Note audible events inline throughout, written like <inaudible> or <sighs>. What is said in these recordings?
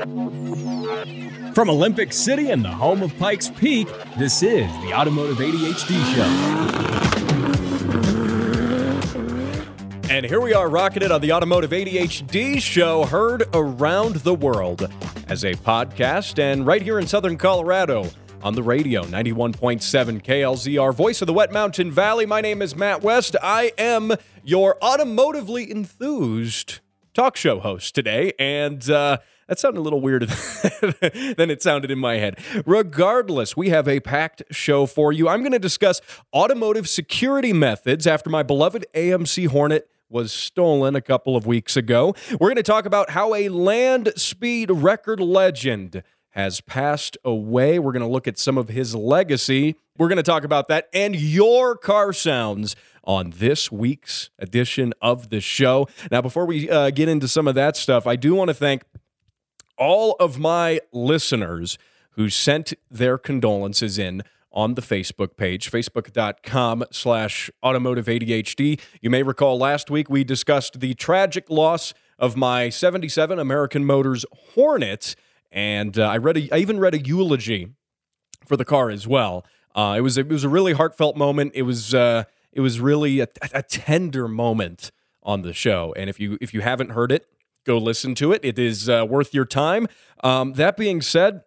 From Olympic City and the home of Pikes Peak, this is the Automotive ADHD Show. And here we are it on the Automotive ADHD Show, heard around the world as a podcast and right here in Southern Colorado on the radio 91.7 KLZR, voice of the Wet Mountain Valley. My name is Matt West. I am your automotively enthused talk show host today. And, uh, that sounded a little weirder <laughs> than it sounded in my head. Regardless, we have a packed show for you. I'm going to discuss automotive security methods after my beloved AMC Hornet was stolen a couple of weeks ago. We're going to talk about how a land speed record legend has passed away. We're going to look at some of his legacy. We're going to talk about that and your car sounds on this week's edition of the show. Now, before we uh, get into some of that stuff, I do want to thank all of my listeners who sent their condolences in on the Facebook page, facebook.com slash automotive ADHD. You may recall last week we discussed the tragic loss of my 77 American Motors Hornet, and uh, I read a, I even read a eulogy for the car as well. Uh, it was it was a really heartfelt moment. It was uh, it was really a, a tender moment on the show, and if you if you haven't heard it, go listen to it. It is uh, worth your time. Um, that being said,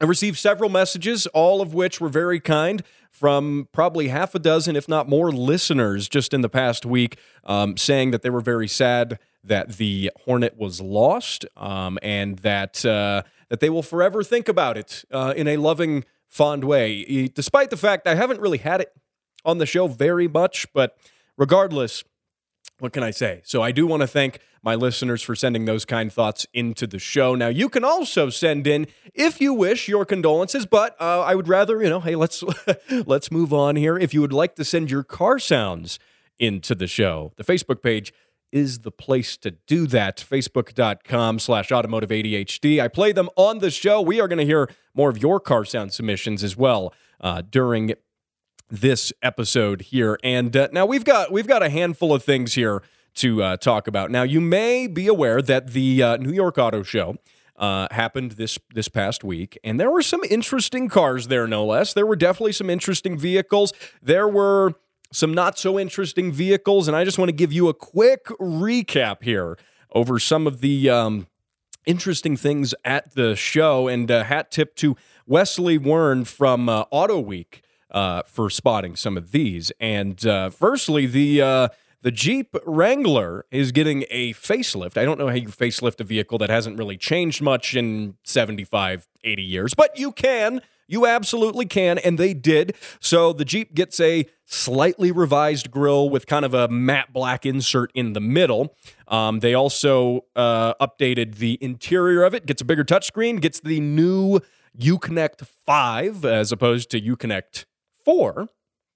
I received several messages, all of which were very kind from probably half a dozen, if not more, listeners just in the past week, um, saying that they were very sad that the Hornet was lost um, and that uh, that they will forever think about it uh, in a loving, fond way. Despite the fact I haven't really had it on the show very much, but regardless, what can I say? So I do want to thank my listeners for sending those kind thoughts into the show. Now you can also send in, if you wish, your condolences. But uh, I would rather, you know, hey, let's <laughs> let's move on here. If you would like to send your car sounds into the show, the Facebook page is the place to do that. Facebook.com slash automotive ADHD. I play them on the show. We are going to hear more of your car sound submissions as well uh, during this episode here. And uh, now we've got we've got a handful of things here to uh, talk about. Now you may be aware that the uh, New York Auto Show uh, happened this this past week, and there were some interesting cars there, no less. There were definitely some interesting vehicles. There were some not so interesting vehicles, and I just want to give you a quick recap here over some of the um, interesting things at the show. And uh, hat tip to Wesley Wren from uh, Auto Week uh, for spotting some of these. And uh, firstly, the uh, the Jeep Wrangler is getting a facelift. I don't know how you facelift a vehicle that hasn't really changed much in 75, 80 years, but you can. You absolutely can, and they did. So the Jeep gets a slightly revised grille with kind of a matte black insert in the middle. Um, they also uh, updated the interior of it, gets a bigger touchscreen, gets the new Uconnect 5 as opposed to Uconnect four.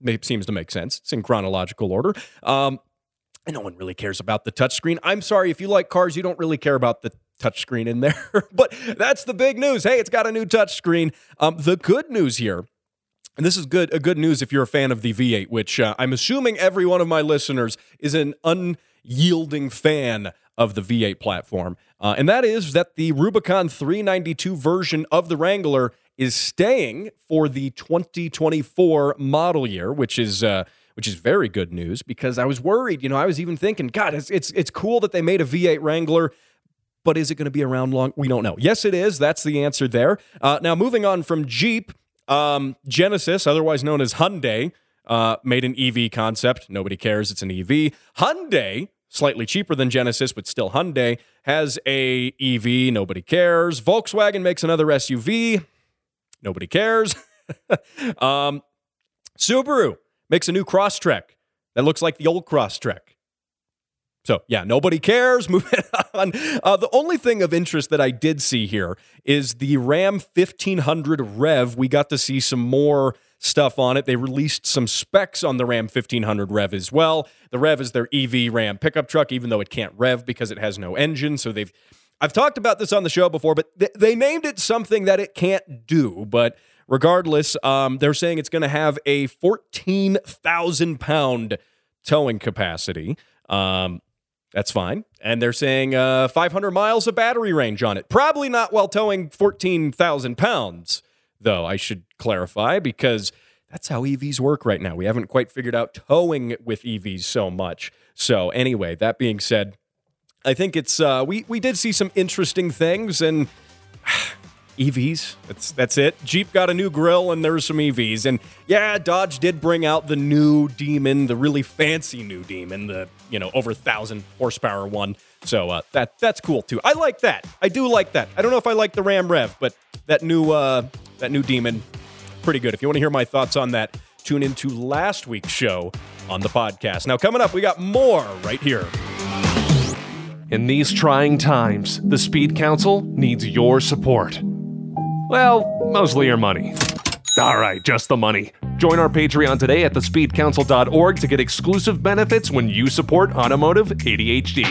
It seems to make sense. It's in chronological order. Um, and no one really cares about the touchscreen. I'm sorry if you like cars, you don't really care about the touchscreen in there. <laughs> but that's the big news. Hey, it's got a new touchscreen. Um, the good news here, and this is good, a good news if you're a fan of the V8, which uh, I'm assuming every one of my listeners is an unyielding fan of the V8 platform, uh, and that is that the Rubicon 392 version of the Wrangler is staying for the 2024 model year, which is uh, which is very good news because I was worried. You know, I was even thinking, God, it's it's it's cool that they made a V8 Wrangler. But is it going to be around long? We don't know. Yes, it is. That's the answer there. Uh, now, moving on from Jeep, um, Genesis, otherwise known as Hyundai, uh, made an EV concept. Nobody cares. It's an EV. Hyundai, slightly cheaper than Genesis, but still Hyundai, has a EV. Nobody cares. Volkswagen makes another SUV. Nobody cares. <laughs> um, Subaru makes a new Crosstrek that looks like the old Crosstrek. So, yeah, nobody cares. <laughs> Moving on. Uh, the only thing of interest that I did see here is the Ram 1500 Rev. We got to see some more stuff on it. They released some specs on the Ram 1500 Rev as well. The Rev is their EV Ram pickup truck, even though it can't rev because it has no engine. So they've I've talked about this on the show before, but th- they named it something that it can't do. But regardless, um, they're saying it's going to have a 14,000 pound towing capacity. Um, That's fine. And they're saying uh, 500 miles of battery range on it. Probably not while towing 14,000 pounds, though, I should clarify, because that's how EVs work right now. We haven't quite figured out towing with EVs so much. So, anyway, that being said, I think it's, uh, we, we did see some interesting things and. <sighs> EVs. That's that's it. Jeep got a new grill and there's some EVs. And yeah, Dodge did bring out the new Demon, the really fancy new Demon, the you know over thousand horsepower one. So uh, that that's cool too. I like that. I do like that. I don't know if I like the Ram Rev, but that new uh, that new Demon, pretty good. If you want to hear my thoughts on that, tune into last week's show on the podcast. Now coming up, we got more right here. In these trying times, the Speed Council needs your support. Well, mostly your money. All right, just the money. Join our Patreon today at thespeedcouncil.org to get exclusive benefits when you support Automotive ADHD.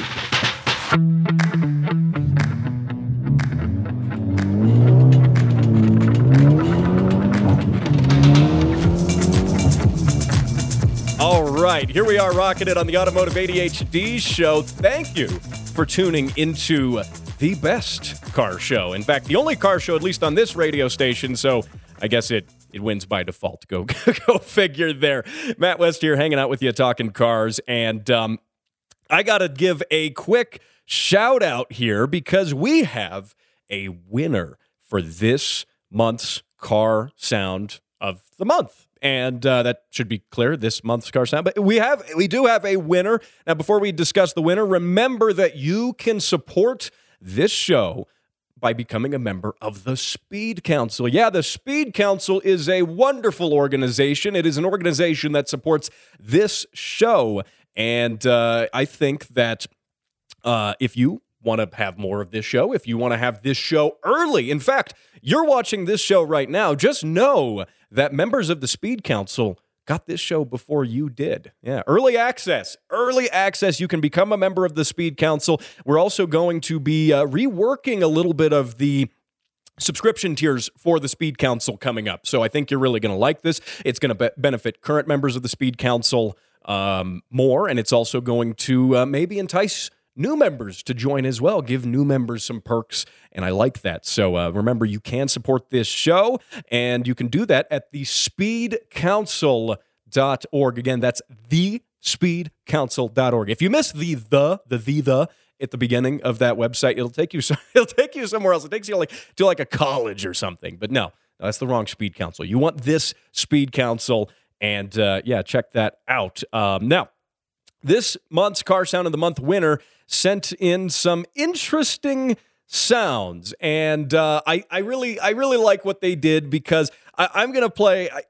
Right, here we are rocking it on the Automotive ADHD show. Thank you for tuning into the best car show. In fact, the only car show, at least on this radio station. So I guess it it wins by default. Go <laughs> go figure there. Matt West here, hanging out with you, talking cars, and um, I got to give a quick shout out here because we have a winner for this month's car sound of the month and uh, that should be clear this month's car sound but we have we do have a winner now before we discuss the winner remember that you can support this show by becoming a member of the Speed Council. Yeah, the Speed Council is a wonderful organization. It is an organization that supports this show. And uh, I think that uh, if you want to have more of this show, if you want to have this show early, in fact, you're watching this show right now, just know that members of the Speed Council got this show before you did. Yeah, early access. Early access. You can become a member of the Speed Council. We're also going to be uh, reworking a little bit of the subscription tiers for the Speed Council coming up. So I think you're really going to like this. It's going to be- benefit current members of the Speed Council um, more, and it's also going to uh, maybe entice new members to join as well, give new members some perks. And I like that. So uh, remember, you can support this show, and you can do that at the speedcouncil.org. Again, that's the speedcouncil.org. If you miss the the, the the the at the beginning of that website, it'll take you so, <laughs> it'll take you somewhere else. It takes you like to like a college or something. But no, that's the wrong speed council. You want this speed council, and uh, yeah, check that out. Um, now, this month's car sound of the month winner sent in some interesting sounds, and uh, I I really I really like what they did because I, am gonna play. I,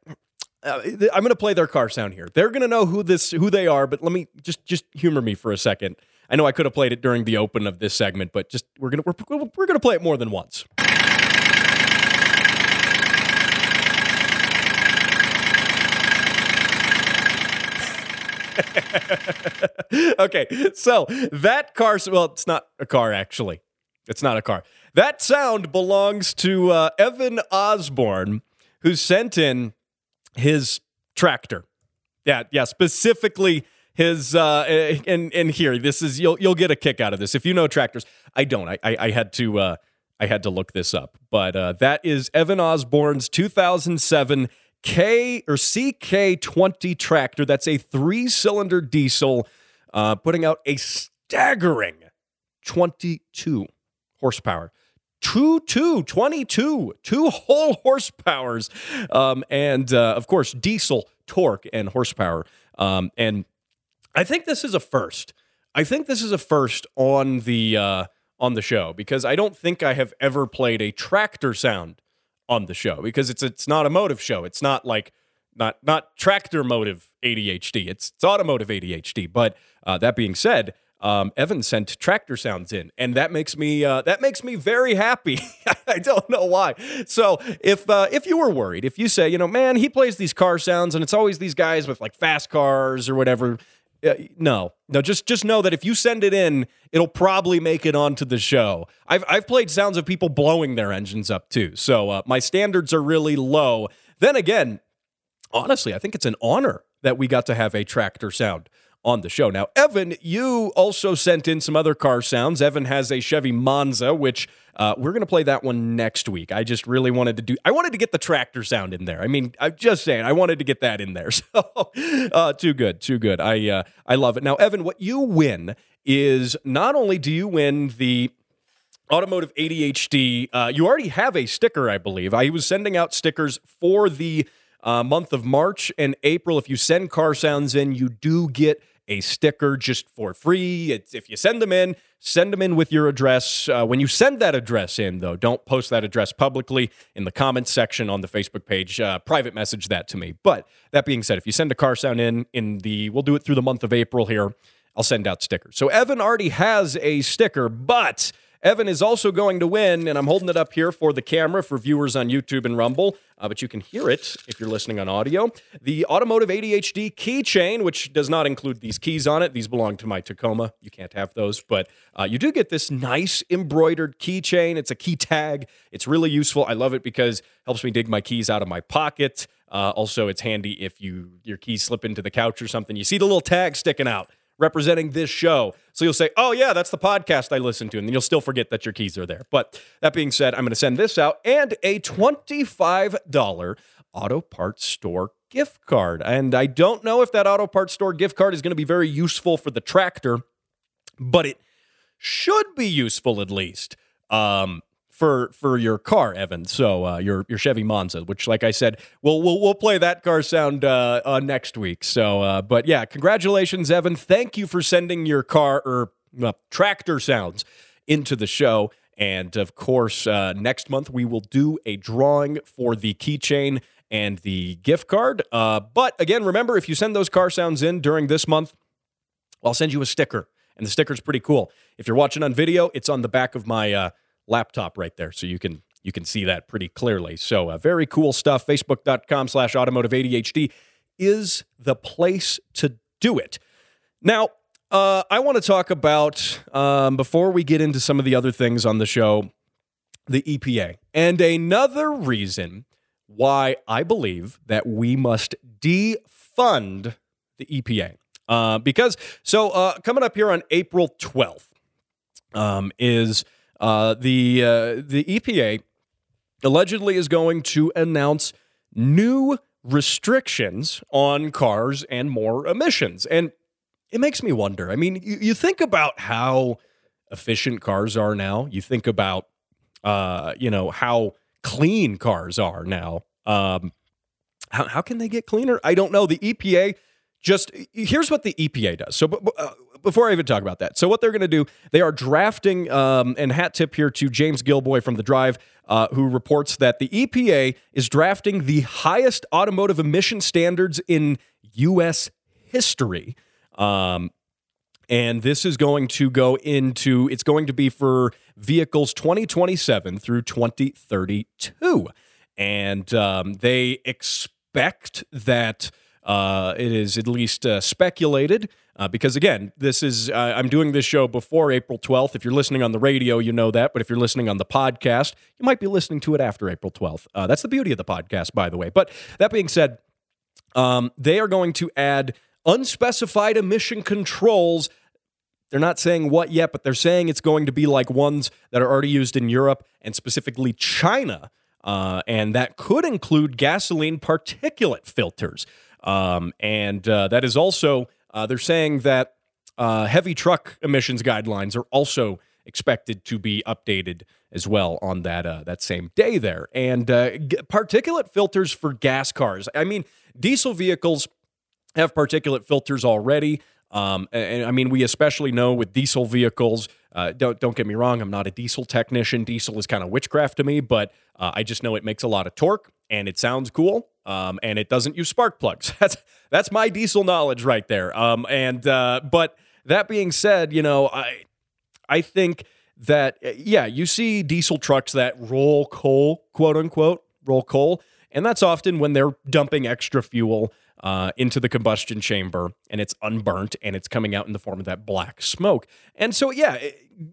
uh, I'm going to play their car sound here. They're to know who this who they are, but let me just just humor me for a second. I know I could have played it during the open of this segment, but just we're to we're, we're to play it more than once. <laughs> okay, so that car, well, it's not a car actually. It's not a car. That sound belongs to uh, Evan Osborne, who sent in his tractor. Yeah, yeah, specifically his uh and and here this is you'll you'll get a kick out of this if you know tractors i don't i i, I had to uh i had to look this up but uh that is evan osborne's 2007 K or CK20 tractor. That's a three cylinder diesel, uh, putting out a staggering 22 horsepower. Two, two, 22, two whole horsepowers. Um, and uh, of course, diesel torque and horsepower. Um, and I think this is a first. I think this is a first on the uh, on the show because I don't think I have ever played a tractor sound on the show because it's it's not a motive show. It's not like not not tractor motive ADHD. It's it's automotive ADHD. But uh, that being said, um, Evan sent tractor sounds in, and that makes me uh, that makes me very happy. <laughs> I don't know why. So if uh, if you were worried, if you say, you know, man, he plays these car sounds, and it's always these guys with like fast cars or whatever. No, no, just just know that if you send it in, it'll probably make it onto the show. I've I've played sounds of people blowing their engines up too, so uh, my standards are really low. Then again, honestly, I think it's an honor that we got to have a tractor sound on the show. Now, Evan, you also sent in some other car sounds. Evan has a Chevy Monza, which uh, we're going to play that one next week. I just really wanted to do, I wanted to get the tractor sound in there. I mean, I'm just saying, I wanted to get that in there. <laughs> So, uh, too good, too good. I, uh, I love it. Now, Evan, what you win is not only do you win the automotive ADHD, uh, you already have a sticker, I believe. I was sending out stickers for the uh, month of March and April. If you send car sounds in, you do get a sticker just for free. It's, if you send them in, send them in with your address. Uh, when you send that address in, though, don't post that address publicly in the comments section on the Facebook page. Uh, private message that to me. But that being said, if you send a car sound in in the, we'll do it through the month of April here. I'll send out stickers. So Evan already has a sticker, but Evan is also going to win, and I'm holding it up here for the camera for viewers on YouTube and Rumble, uh, but you can hear it if you're listening on audio. The Automotive ADHD keychain, which does not include these keys on it. These belong to my Tacoma. You can't have those, but uh, you do get this nice embroidered keychain. It's a key tag. It's really useful. I love it because it helps me dig my keys out of my pocket. Uh, also, it's handy if you your keys slip into the couch or something. You see the little tag sticking out representing this show. So you'll say, oh, yeah, that's the podcast I listen to. And then you'll still forget that your keys are there. But that being said, I'm going to send this out and a $25 auto parts store gift card. And I don't know if that auto parts store gift card is going to be very useful for the tractor, but it should be useful at least. Um, for for your car, Evan. So uh, your your Chevy Monza, which, like I said, we'll we'll, we'll play that car sound uh, uh, next week. So, uh, but yeah, congratulations, Evan. Thank you for sending your car or tractor sounds into the show. And of course, uh, next month we will do a drawing for the keychain and the gift card. Uh, but again, remember if you send those car sounds in during this month, I'll send you a sticker, and the sticker's pretty cool. If you're watching on video, it's on the back of my laptop right there. So you can you can see that pretty clearly. So uh, very cool stuff. Facebook.com slash automotive ADHD is the place to do it. Now, uh, I want to talk about, um, before we get into some of the other things on the show, the EPA. And another reason why I believe that we must defund the EPA. Uh, because, so uh, coming up here on April 12th um, is uh, the uh, the EPA allegedly is going to announce new restrictions on cars and more emissions, and it makes me wonder. I mean, you, you think about how efficient cars are now. You think about uh, you know how clean cars are now. Um, how, how can they get cleaner? I don't know. The EPA just here's what the EPA does. So, uh, before I even talk about that, so what they're going to do, they are drafting, um, and hat tip here to James Gilboy from The Drive, uh, who reports that the EPA is drafting the highest automotive emission standards in U.S. history. Um, and this is going to go into, it's going to be for vehicles 2027 through 2032. And um, they expect that uh, it is at least uh, speculated uh, because again, this is uh, I'm doing this show before April 12th. If you're listening on the radio, you know that, but if you're listening on the podcast, you might be listening to it after April 12th. Uh, that's the beauty of the podcast, by the way. But that being said, um, they are going to add unspecified emission controls. They're not saying what yet, but they're saying it's going to be like ones that are already used in Europe and specifically China. Uh, and that could include gasoline particulate filters. Um, and uh, that is also uh, they're saying that uh, heavy truck emissions guidelines are also expected to be updated as well on that uh, that same day there. And uh, g- particulate filters for gas cars. I mean, diesel vehicles have particulate filters already. Um, and, I mean, we especially know with diesel vehicles. Uh, don't don't get me wrong. I'm not a diesel technician. Diesel is kind of witchcraft to me, but uh, I just know it makes a lot of torque and it sounds cool. Um, and it doesn't use spark plugs. <laughs> That's that's my diesel knowledge right there. Um, and uh, but that being said, you know, I I think that yeah, you see diesel trucks that roll coal, quote unquote, roll coal, and that's often when they're dumping extra fuel uh, into the combustion chamber and it's unburnt and it's coming out in the form of that black smoke. And so, yeah,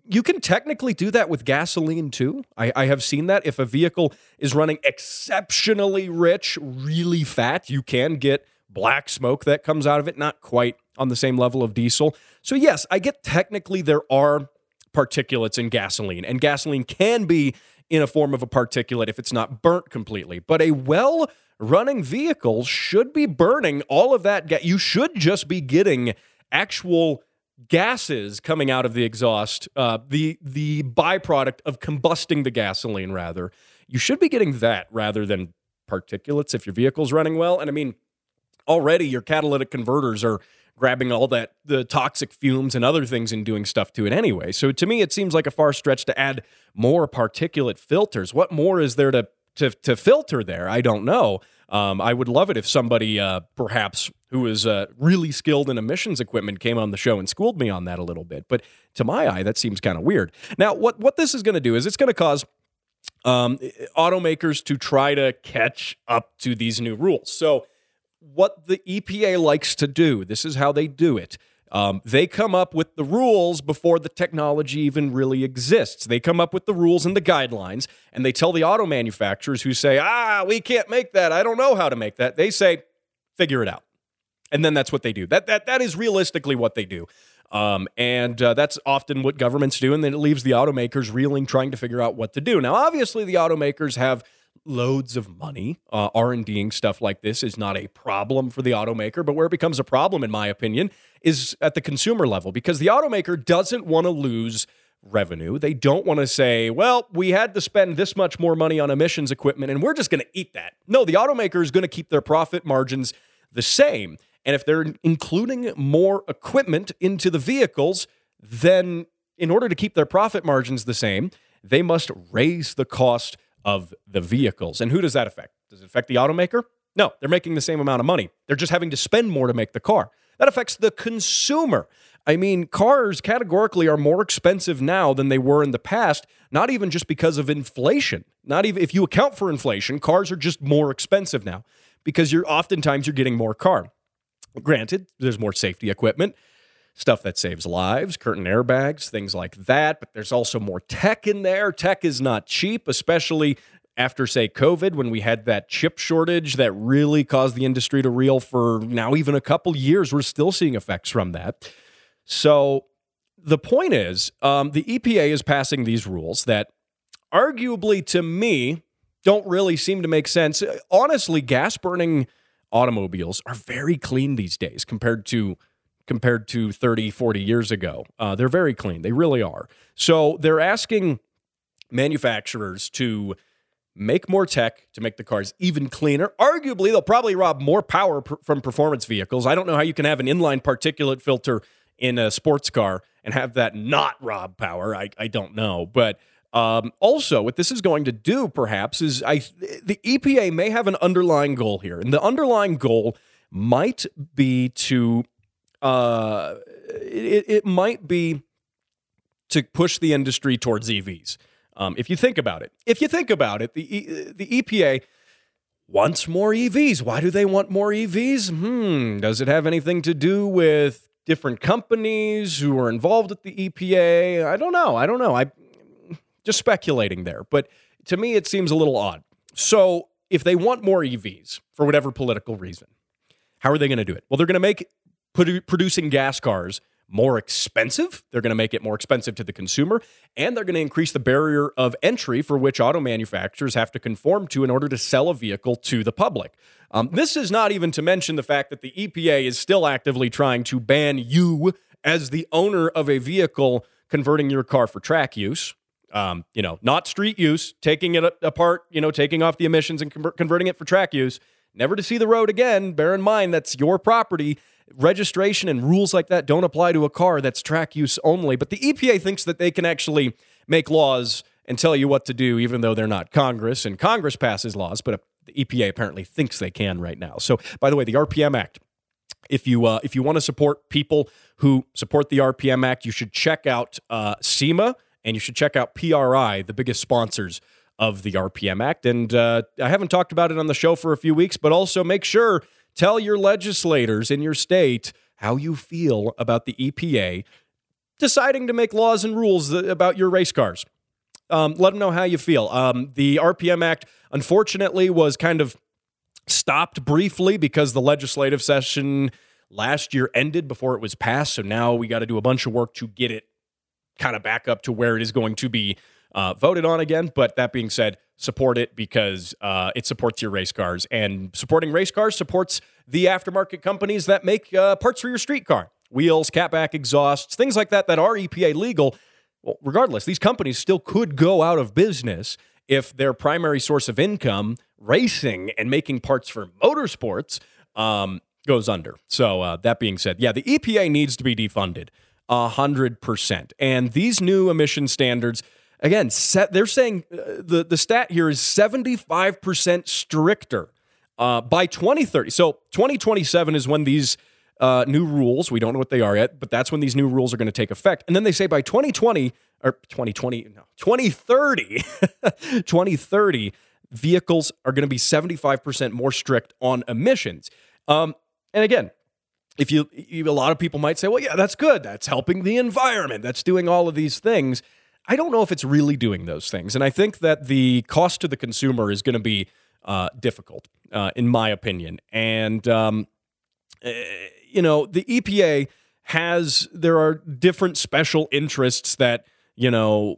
you can technically do that with gasoline too. I, I, have seen that. If a vehicle is running exceptionally rich, really fat, you can get black smoke that comes out of it. Not quite on the same level of diesel. So, yes, I get technically there are particulates in gasoline, and gasoline can be in a form of a particulate if it's not burnt completely. But a well running vehicles should be burning all of that. Ga- you should just be getting actual gases coming out of the exhaust, uh, the the byproduct of combusting the gasoline. Rather, you should be getting that rather than particulates if your vehicle's running well. And I mean, already your catalytic converters are grabbing all that the toxic fumes and other things and doing stuff to it anyway. So to me, it seems like a far stretch to add more particulate filters. What more is there to to, to filter there? I don't know. Um, I would love it if somebody, uh, perhaps who is uh, really skilled in emissions equipment, came on the show and schooled me on that a little bit. But to my eye, that seems kind of weird. Now, what what this is going to do is it's going to cause um, automakers to try to catch up to these new rules. So, what the EPA likes to do, this is how they do it. Um, they come up with the rules before the technology even really exists. They come up with the rules and the guidelines, and they tell the auto manufacturers who say, ah, we can't make that. I don't know how to make that. They say, figure it out. And then that's what they do. That, that, that is realistically what they do. Um, and uh, that's often what governments do. And then it leaves the automakers reeling, trying to figure out what to do. Now, obviously, the automakers have loads of money. Uh, R&Ding stuff like this is not a problem for the automaker, but where it becomes a problem, in my opinion, is at the consumer level because the automaker doesn't want to lose revenue. They don't want to say, well, we had to spend this much more money on emissions equipment and we're just going to eat that. No, the automaker is going to keep their profit margins the same. And if they're including more equipment into the vehicles, then in order to keep their profit margins the same, they must raise the cost of the vehicles. And who does that affect? Does it affect the automaker? No, they're making the same amount of money. They're just having to spend more to make the car. That affects the consumer. I mean, cars categorically are more expensive now than they were in the past, not even just because of inflation. Not even if you account for inflation, cars are just more expensive now because you're oftentimes you're getting more car. Granted, there's more safety equipment, stuff that saves lives, curtain airbags, things like that, but there's also more tech in there. Tech is not cheap, especially after, say, COVID, when we had that chip shortage that really caused the industry to reel for now even a couple years. We're still seeing effects from that. So the point is, um, the EPA is passing these rules that arguably to me don't really seem to make sense. Honestly, gas burning automobiles are very clean these days compared to compared to 30 40 years ago. Uh, they're very clean. They really are. So they're asking manufacturers to make more tech to make the cars even cleaner. Arguably they'll probably rob more power pr- from performance vehicles. I don't know how you can have an inline particulate filter in a sports car and have that not rob power. I, I don't know. But um, also, what this is going to do, perhaps, is I the EPA may have an underlying goal here, and the underlying goal might be to uh, it, it might be to push the industry towards EVs. Um, if you think about it, if you think about it, the the EPA wants more EVs. Why do they want more EVs? Hmm, does it have anything to do with different companies who are involved with the EPA? I don't know. I don't know. I just speculating there, but to me, it seems a little odd. So, if they want more EVs for whatever political reason, how are they going to do it? Well, they're going to make produ- producing gas cars more expensive. They're going to make it more expensive to the consumer, and they're going to increase the barrier of entry for which auto manufacturers have to conform to in order to sell a vehicle to the public. Um, this is not even to mention the fact that the EPA is still actively trying to ban you as the owner of a vehicle converting your car for track use um, you know, not street use, taking it apart, you know, taking off the emissions and convert, converting it for track use, never to see the road again. Bear in mind that's your property. Registration and rules like that don't apply to a car that's track use only. But the EPA thinks that they can actually make laws and tell you what to do, even though they're not Congress. And Congress passes laws, but the EPA apparently thinks they can right now. So, by the way, the RPM Act. If you uh, if you want to support people who support the RPM Act, you should check out uh, SEMA and you should check out PRI, the biggest sponsors of the RPM Act. And uh, I haven't talked about it on the show for a few weeks, but also make sure tell your legislators in your state how you feel about the EPA deciding to make laws and rules about your race cars. Um, let them know how you feel. Um, the RPM Act, unfortunately, was kind of stopped briefly because the legislative session last year ended before it was passed. So now we got to do a bunch of work to get it kind of back up to where it is going to be uh, voted on again. But that being said, support it because uh, it supports your race cars. And supporting race cars supports the aftermarket companies that make uh, parts for your street car wheels, catback exhausts, things like that that are EPA legal. Well, regardless, these companies still could go out of business if their primary source of income, racing and making parts for motorsports, um, goes under. So, uh, that being said, yeah, the EPA needs to be defunded. 100%. And these new emission standards, again, set, they're saying uh, the, the stat here is 75% stricter uh, by 2030. So 2027 is when these uh, new rules, we don't know what they are yet, but that's when these new rules are going to take effect. And then they say by 2020, or 2020, no, 2030, <laughs> 2030, vehicles are going to be 75% more strict on emissions. Um, and again, if you, you, a lot of people might say, well, yeah, that's good. That's helping the environment. That's doing all of these things. I don't know if it's really doing those things. And I think that the cost to the consumer is going to be uh, difficult, uh, in my opinion. And, um, uh, you know, the EPA has, there are different special interests that, you know,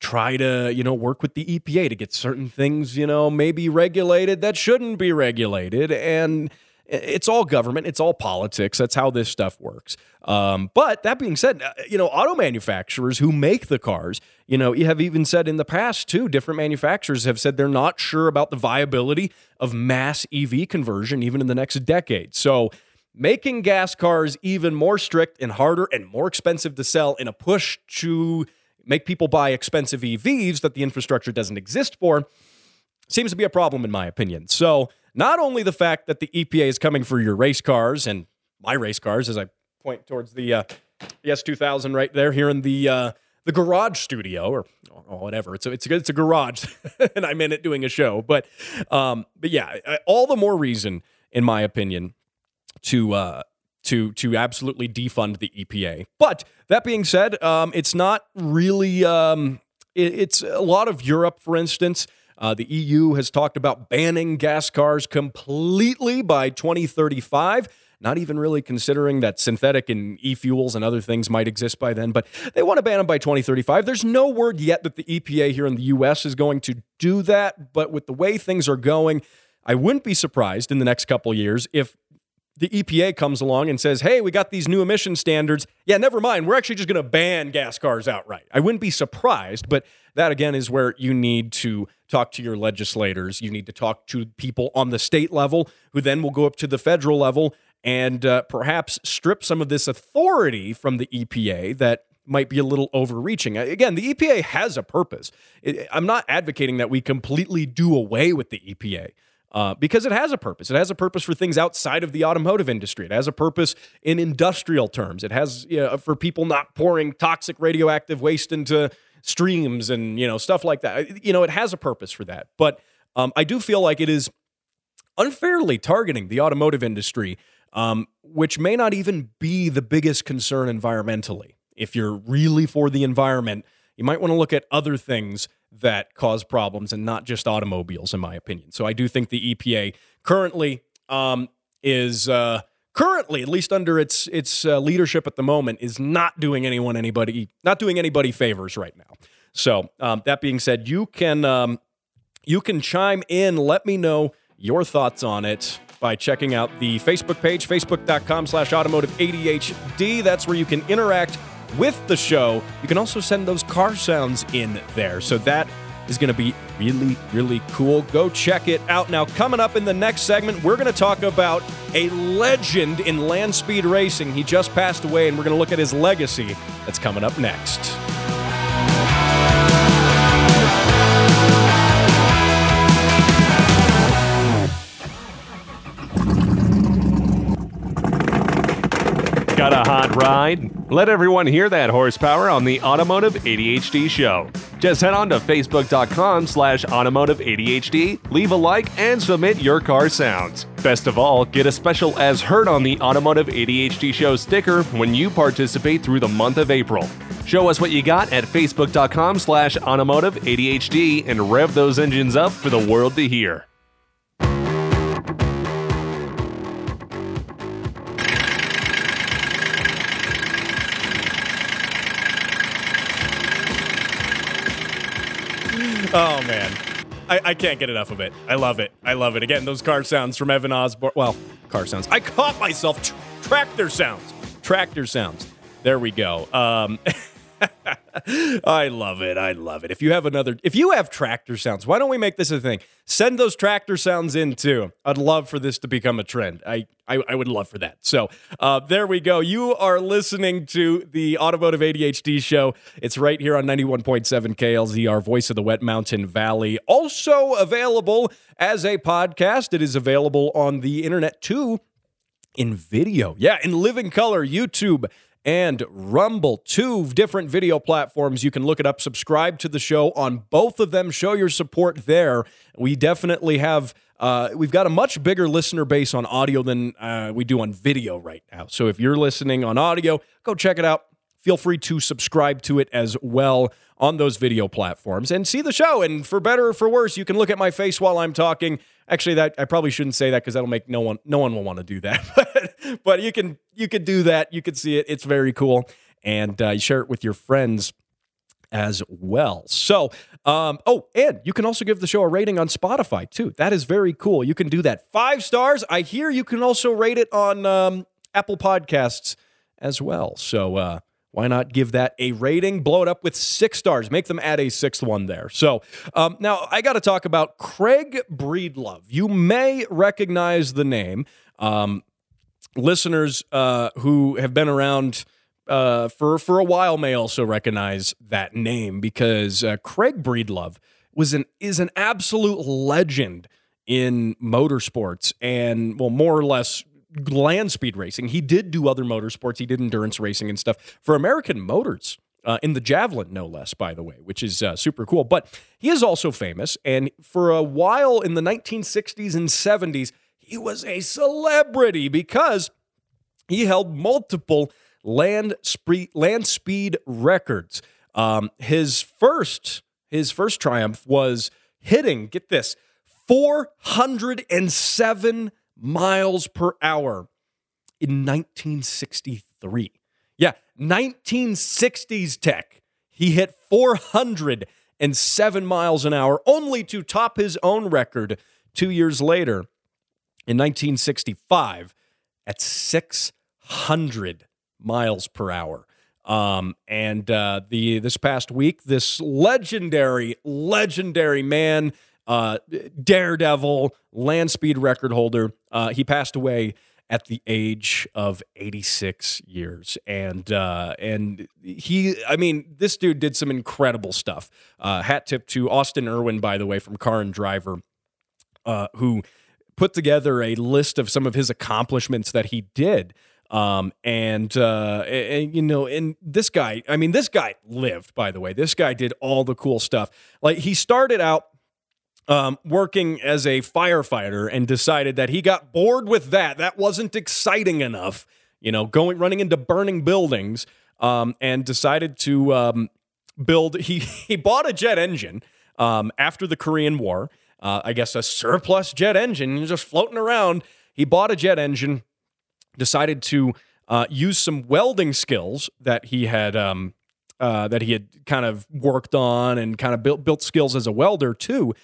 try to, you know, work with the EPA to get certain things, you know, maybe regulated that shouldn't be regulated. And, it's all government, it's all politics. That's how this stuff works. Um, but that being said, uh, you know, auto manufacturers who make the cars, you know, have even said in the past too, different manufacturers have said they're not sure about the viability of mass EV conversion even in the next decade. So, making gas cars even more strict and harder and more expensive to sell in a push to make people buy expensive EVs that the infrastructure doesn't exist for seems to be a problem in my opinion. So, not only the fact that the EPA is coming for your race cars and my race cars, as I point towards the uh, the S2000 right there here in the uh, the garage studio or, or whatever. It's a, it's a, it's a garage, <laughs> and I'm in it doing a show. But um, but yeah, all the more reason, in my opinion, to uh, to to absolutely defund the EPA. But that being said, um, it's not really. Um, it, it's a lot of Europe, for instance. Uh, the EU has talked about banning gas cars completely by 2035 not even really considering that synthetic and e fuels and other things might exist by then, but they want to ban them by 2035. There's no word yet that the EPA here in the US is going to do that, but with the way things are going, I wouldn't be surprised in the next couple years if the EPA comes along and says, hey, we got these new emission standards. Yeah, never mind. We're actually just going to ban gas cars outright. I wouldn't be surprised, but that again is where you need to talk to your legislators. You need to talk to people on the state level who then will go up to the federal level and uh, perhaps strip some of this authority from the EPA that might be a little overreaching. Again, the EPA has a purpose. I'm not advocating that we completely do away with the EPA uh, because it has a purpose. It has a purpose for things outside of the automotive industry. It has a purpose in industrial terms. It has you know, for people not pouring toxic radioactive waste into streams and you know stuff like that. You know, it has a purpose for that. But um, I do feel like it is unfairly targeting the automotive industry, um, which may not even be the biggest concern environmentally. If you're really for the environment, you might want to look at other things that cause problems and not just automobiles, in my opinion. So I do think the EPA currently um, is uh, currently, at least under its its uh, leadership at the moment, is not doing anyone anybody not doing anybody favors right now. So um, that being said, you can um, you can chime in. Let me know your thoughts on it by checking out the Facebook page, facebook.com slash automotive ADHD. That's where you can interact with the show. You can also send those car sounds in there. So that is going to be really, really cool. Go check it out. Now, coming up in the next segment, we're going to talk about a legend in land speed racing. He just passed away, and we're going to look at his legacy. That's coming up next. Got a hot ride? Let everyone hear that horsepower on the Automotive ADHD show. Just head on to facebook.com slash automotive ADHD, leave a like, and submit your car sounds. Best of all, get a special as heard on the Automotive ADHD show sticker when you participate through the month of April. Show us what you got at facebook.com slash automotive ADHD and rev those engines up for the world to hear. Oh man. I, I, can't get enough of it. I love it. I love it. Again, those car sounds from Evan Osborne. Well, car sounds. I caught myself. Tr- tractor sounds. Tractor sounds. There we go. Um, <laughs> I love it. I love it. If you have another, if you have tractor sounds, why don't we make this a thing? Send those tractor sounds in too. I'd love for this to become a trend. I I, I would love for that. So uh, there we go. You are listening to the Automotive ADHD show. It's right here on 91.7 KLZR voice of the Wet Mountain Valley. Also available as a podcast. It is available on the internet too in video. Yeah, in living color, YouTube and Rumble, two different video platforms. You can look it up, subscribe to the show on both of them, show your support there. We definitely have. Uh, we've got a much bigger listener base on audio than uh, we do on video right now. So if you're listening on audio, go check it out. Feel free to subscribe to it as well on those video platforms and see the show. And for better or for worse, you can look at my face while I'm talking. Actually, that I probably shouldn't say that because that'll make no one no one will want to do that. <laughs> but but you can you can do that. You can see it. It's very cool, and uh, you share it with your friends as well. So, um, oh, and you can also give the show a rating on Spotify too. That is very cool. You can do that. Five stars. I hear you can also rate it on um, Apple Podcasts as well. So, uh, why not give that a rating? Blow it up with six stars. Make them add a sixth one there. So um, now I got to talk about Craig Breedlove. You may recognize the name. Um, listeners uh, who have been around uh, for for a while may also recognize that name because uh, Craig Breedlove was an is an absolute legend in motorsports and well more or less land speed racing. He did do other motorsports. He did endurance racing and stuff for American Motors. Uh, in the javelin, no less, by the way, which is uh, super cool. But he is also famous, and for a while in the 1960s and 70s, he was a celebrity because he held multiple land speed land speed records. Um, his first his first triumph was hitting get this 407 miles per hour in 1963. Yeah, 1960s tech. He hit 407 miles an hour, only to top his own record two years later in 1965 at 600 miles per hour. Um, and uh, the this past week, this legendary, legendary man uh, daredevil, land speed record holder. Uh, he passed away at the age of 86 years and uh, and he i mean this dude did some incredible stuff uh, hat tip to austin irwin by the way from car and driver uh, who put together a list of some of his accomplishments that he did um, and, uh, and, you know, and this guy, I mean, this guy lived, by the way. This guy did all the cool stuff. Like, he started out um, working as a firefighter and decided that he got bored with that. That wasn't exciting enough, you know, going running into burning buildings, um, and decided to um, build. <laughs> He he bought a jet engine um, after the Korean War. Uh, I guess a surplus jet engine just floating around. He bought a jet engine, decided to uh, use some welding skills that he had um, uh, that he had kind of worked on and kind of built built skills as a welder too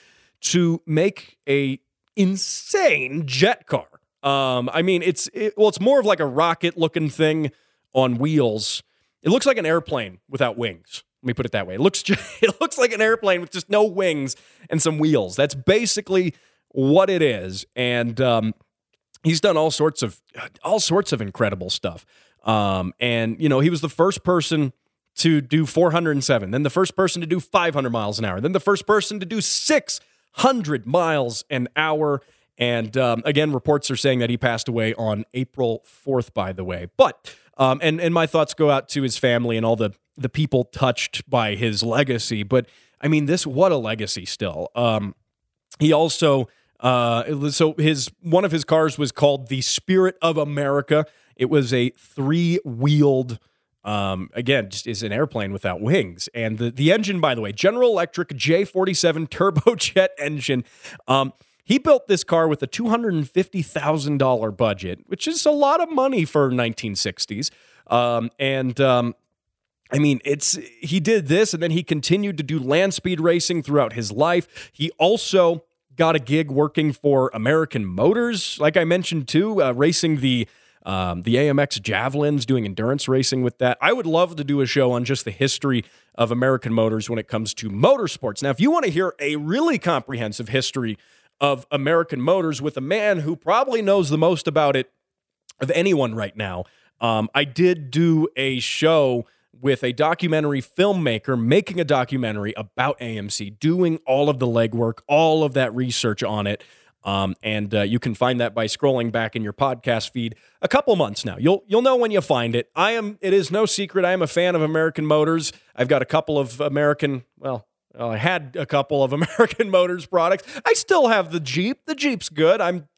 to make a insane jet car. Um, I mean, it's it, well, it's more of like a rocket looking thing on wheels. It looks like an airplane without wings. Let me put it that way. It looks <laughs> just, it looks like an airplane with just no wings and some wheels. That's basically what it is. And um, he's done all sorts of all sorts of incredible stuff. Um, and you know, he was the first person to do 407, then the first person to do 500 miles an hour, then the first person to do six 100 miles an hour. And um, again, reports are saying that he passed away on April 4th, by the way. But, um, and, and my thoughts go out to his family and all the, the people touched by his legacy. But I mean, this, what a legacy still. Um, he also, uh, so his, one of his cars was called the Spirit of America. It was a three wheeled um, again, just is an airplane without wings. And the, the engine, by the way, General Electric J47 turbojet <laughs> engine. Um, he built this car with a $250,000 budget, which is a lot of money for 1960s. Um, and um, I mean, it's he did this and then he continued to do land speed racing throughout his life. He also got a gig working for American Motors, like I mentioned too, uh, racing the um, the AMX Javelins, doing endurance racing with that. I would love to do a show on just the history of American Motors when it comes to motorsports. Now, if you want to hear a really comprehensive history of American Motors with a man who probably knows the most about it of anyone right now, um, I did do a show with a documentary filmmaker making a documentary about AMC, doing all of the legwork, all of that research on it. Um, and uh, you can find that by scrolling back in your podcast feed a couple months now. You'll you'll know when you find it. I am. It is no secret. I am a fan of American Motors. I've got a couple of American. Well, I had a couple of <laughs> American Motors products. I still have the Jeep. The Jeep's good. I'm.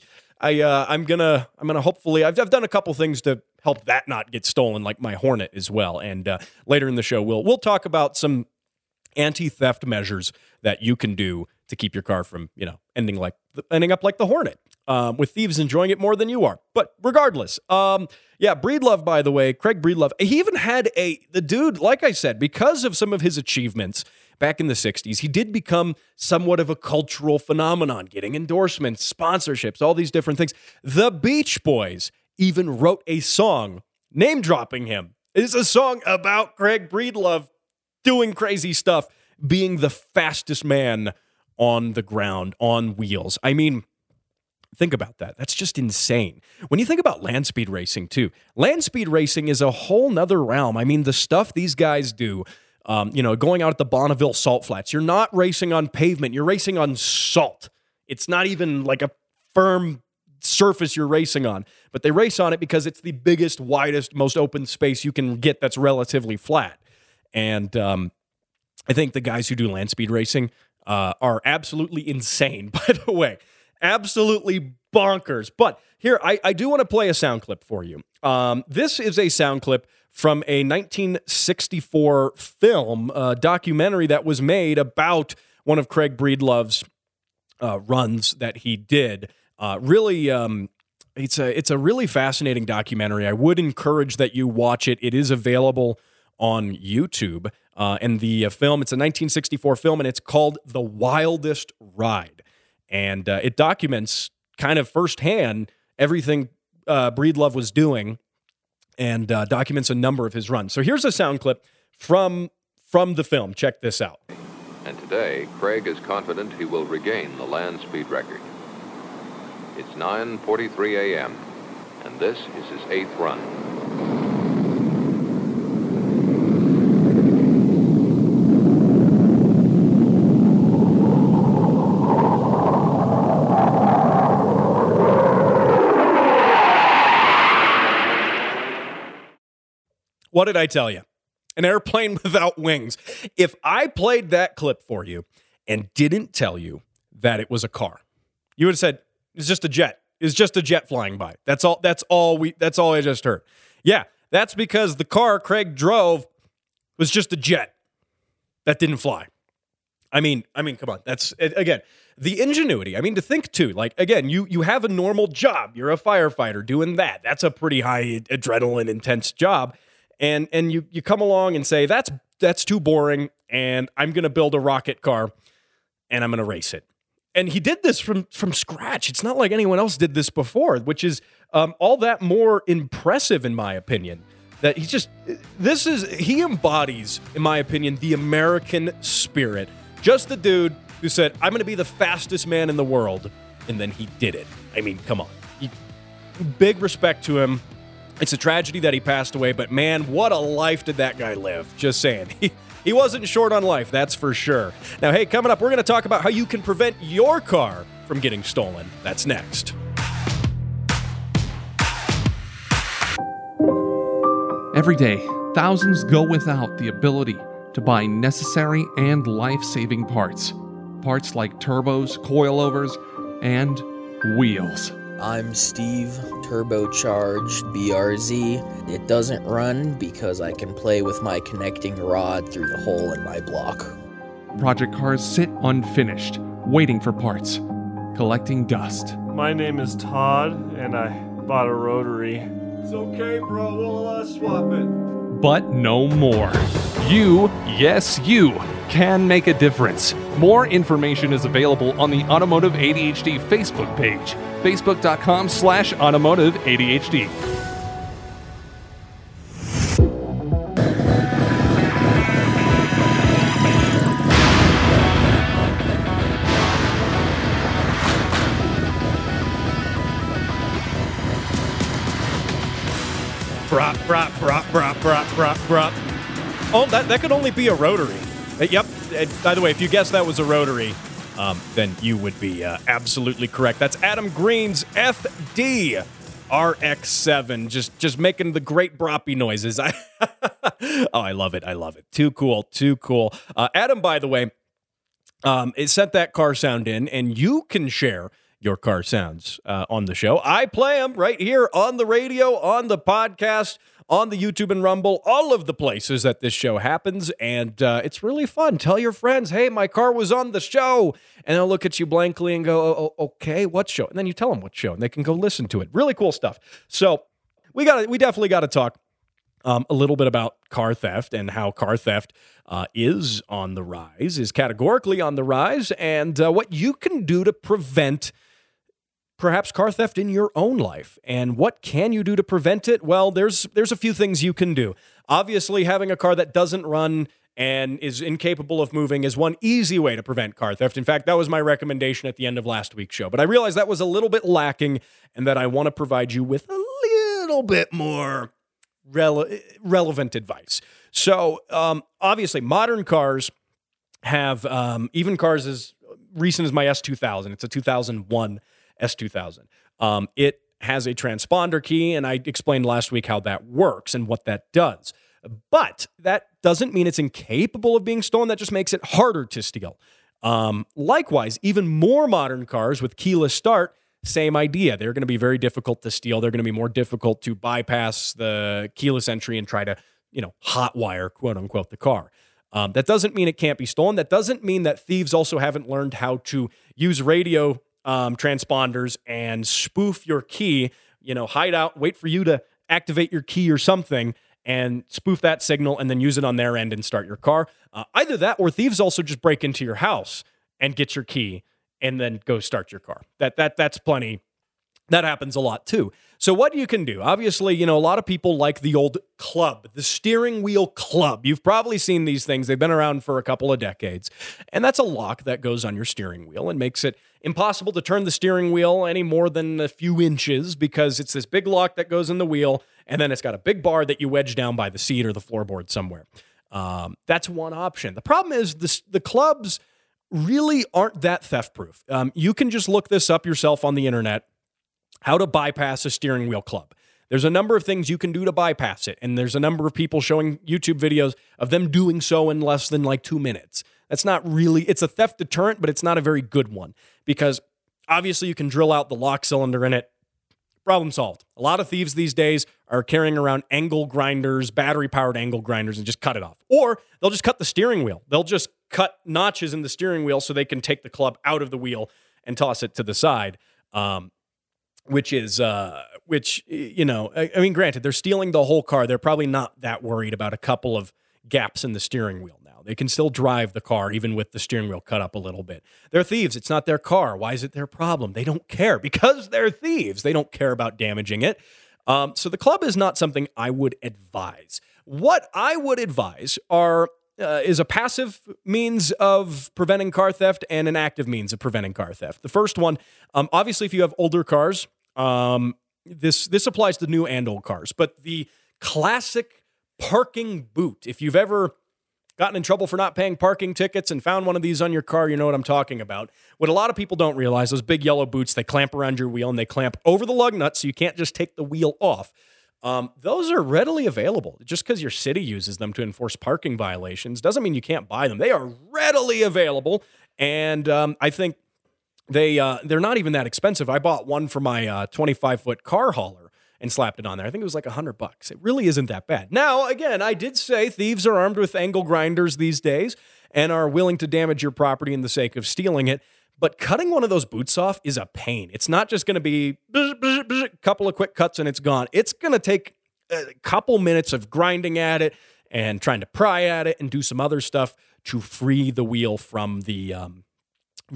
I uh, I'm gonna I'm gonna hopefully I've I've done a couple things to help that not get stolen, like my Hornet as well. And uh, later in the show, we'll we'll talk about some anti-theft measures that you can do to keep your car from you know ending like ending up like the Hornet. Um, with thieves enjoying it more than you are. But regardless, um, yeah, Breedlove, by the way, Craig Breedlove, he even had a, the dude, like I said, because of some of his achievements back in the 60s, he did become somewhat of a cultural phenomenon, getting endorsements, sponsorships, all these different things. The Beach Boys even wrote a song name dropping him. It's a song about Craig Breedlove doing crazy stuff, being the fastest man on the ground on wheels. I mean, think about that. That's just insane. When you think about land speed racing, too, land speed racing is a whole nother realm. I mean, the stuff these guys do. Um, you know, going out at the Bonneville Salt Flats, you're not racing on pavement, you're racing on salt. It's not even like a firm surface you're racing on, but they race on it because it's the biggest, widest, most open space you can get that's relatively flat. And um, I think the guys who do land speed racing uh, are absolutely insane, <laughs> by the way. Absolutely bonkers. But here, I, I do want to play a sound clip for you. Um, this is a sound clip from a 1964 film, uh, documentary that was made about one of Craig Breedlove's uh, runs that he did. Uh, really, um, it's a it's a really fascinating documentary. I would encourage that you watch it. It is available on YouTube. Uh, and the uh, film, it's a 1964 film, and it's called The Wildest Ride. And uh, it documents kind of firsthand everything uh, Breedlove was doing and uh, documents a number of his runs. So here's a sound clip from, from the film. Check this out. And today, Craig is confident he will regain the land speed record. It's 9.43 a.m., and this is his eighth run. What did I tell you? An airplane <laughs> without wings. If I played that clip for you and didn't tell you that it was a car, you would have said it's just a jet. It's just a jet flying by. That's all that's all we that's all I just heard. Yeah, that's because the car Craig drove was just a jet that didn't fly. I mean, I mean, come on. That's again, the ingenuity. I mean, to think too. Like again, you you have a normal job. You're a firefighter doing that. That's a pretty high adrenaline intense job and and you you come along and say that's that's too boring and I'm going to build a rocket car and I'm going to race it. And he did this from from scratch. It's not like anyone else did this before, which is um, all that more impressive in my opinion. That he just this is he embodies, in my opinion, the American spirit. Just the dude who said, "I'm going to be the fastest man in the world," and then he did it. I mean, come on. He, big respect to him. It's a tragedy that he passed away, but man, what a life did that guy live. Just saying. <laughs> He, he wasn't short on life, that's for sure. Now, hey, coming up, we're going to talk about how you can prevent your car from getting stolen. That's next. Every day, thousands go without the ability to buy necessary and life saving parts. Parts like turbos, coilovers, and wheels. I'm Steve, turbocharged BRZ. It doesn't run because I can play with my connecting rod through the hole in my block. Project cars sit unfinished, waiting for parts, collecting dust. My name is Todd, and I bought a rotary. It's okay, bro. We'll uh, swap it. but no more. You, yes, you, can make a difference. More information is available on the Automotive ADHD Facebook page, facebook.com slash automotive ADHD. Brop, brop, brop, brop, brop, brop, brop. Oh, that, that could only be a rotary. Uh, yep. Uh, by the way, if you guessed that was a rotary, um, then you would be uh, absolutely correct. That's Adam Green's FD RX7, just just making the great broppy noises. <laughs> I <laughs> oh, I love it. I love it. Too cool. Too cool. Uh, Adam, by the way, um, it sent that car sound in, and you can share your car sounds uh, on the show. I play them right here on the radio, on the podcast, on the YouTube and Rumble, all of the places that this show happens. And uh, it's really fun. Tell your friends, hey, my car was on the show. And they'll look at you blankly and go, oh, oh okay, what show? And then you tell them what show, and they can go listen to it. Really cool stuff. So we got we definitely got to talk um, a little bit about car theft and how car theft uh, is on the rise, is categorically on the rise, and uh, what you can do to prevent perhaps car theft in your own life. And what can you do to prevent it? Well, there's there's a few things you can do. Obviously, having a car that doesn't run and is incapable of moving is one easy way to prevent car theft. In fact, that was my recommendation at the end of last week's show. But I realized that was a little bit lacking and that I want to provide you with a little bit more rele- relevant advice. So, um, obviously, modern cars have um, even cars as recent as my S2000. It's a 2001 S2000. Um, it has a transponder key, and I explained last week how that works and what that does. But that doesn't mean it's incapable of being stolen. That just makes it harder to steal. Um, likewise, even more modern cars with keyless start, same idea. They're going to be very difficult to steal. They're going to be more difficult to bypass the keyless entry and try to, you know, hotwire, quote unquote, the car. Um, that doesn't mean it can't be stolen. That doesn't mean that thieves also haven't learned how to use radio um, transponders and spoof your key, you know, hide out, wait for you to activate your key or something and spoof that signal and then use it on their end and start your car. Uh, either that or thieves also just break into your house and get your key and then go start your car. That that that's plenty. That happens a lot too. So what you can do, obviously, you know, a lot of people like the old club, the steering wheel club. You've probably seen these things. They've been around for a couple of decades. And that's a lock that goes on your steering wheel and makes it impossible to turn the steering wheel any more than a few inches because it's this big lock that goes in the wheel and then it's got a big bar that you wedge down by the seat or the floorboard somewhere. Um, that's one option. The problem is the clubs really aren't that theft proof. Um, you can just look this up yourself on the internet how to bypass a steering wheel club. There's a number of things you can do to bypass it, and there's a number of people showing YouTube videos of them doing so in less than like two minutes. That's not really, it's a theft deterrent, but it's not a very good one because obviously you can drill out the lock cylinder in it. Problem solved. A lot of thieves these days are carrying around angle grinders, battery powered angle grinders, and just cut it off. Or they'll just cut the steering wheel. They'll just cut notches in the steering wheel so they can take the club out of the wheel and toss it to the side. Um, which is uh, which you know I, I, mean granted they're stealing the whole car. They're probably not that worried about a couple of gaps in the steering wheel now. They can still drive the car even with the steering wheel cut up a little bit. They're thieves. It's not their car. Why is it their problem? They don't care. Because they're thieves they don't care about damaging it. Um, so the club is not something i would advise. What i would advise are uh, is a passive means of preventing car theft and an active means of preventing car theft. The first one, um, obviously, if you have older cars, um, this this applies to new and old cars. But the classic parking boot, if you've ever gotten in trouble for not paying parking tickets and found one of these on your car, you know what I'm talking about. What a lot of people don't realize, those big yellow boots, they clamp around your wheel and they clamp over the lug nuts, so you can't just take the wheel off. Um, those are readily available. Just because your city uses them to enforce parking violations doesn't mean you can't buy them. They are readily available, and um, I think they uh, they're not even that expensive. I bought one for my 25 uh, foot car hauler and slapped it on there. I think it was like a hundred bucks. It really isn't that bad. Now, again, I did say thieves are armed with angle grinders these days and are willing to damage your property in the sake of stealing it. But cutting one of those boots off is a pain. It's not just going to be a couple of quick cuts and it's gone. It's going to take a couple minutes of grinding at it and trying to pry at it and do some other stuff to free the wheel from the um,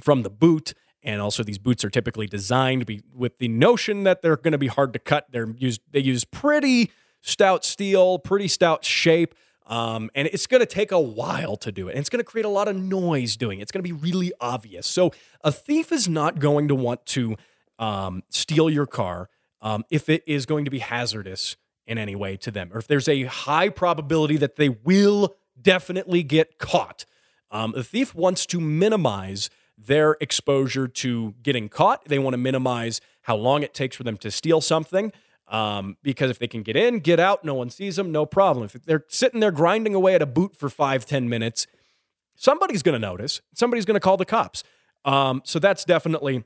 from the boot. And also, these boots are typically designed be with the notion that they're going to be hard to cut. They're used they use pretty stout steel, pretty stout shape. Um, and it's going to take a while to do it. And it's going to create a lot of noise doing it. It's going to be really obvious. So a thief is not going to want to um, steal your car um, if it is going to be hazardous in any way to them, or if there's a high probability that they will definitely get caught. Um, the thief wants to minimize their exposure to getting caught. They want to minimize how long it takes for them to steal something. Um, because if they can get in, get out, no one sees them, no problem. If they're sitting there grinding away at a boot for five, ten minutes, somebody's going to notice. Somebody's going to call the cops. Um, so that's definitely,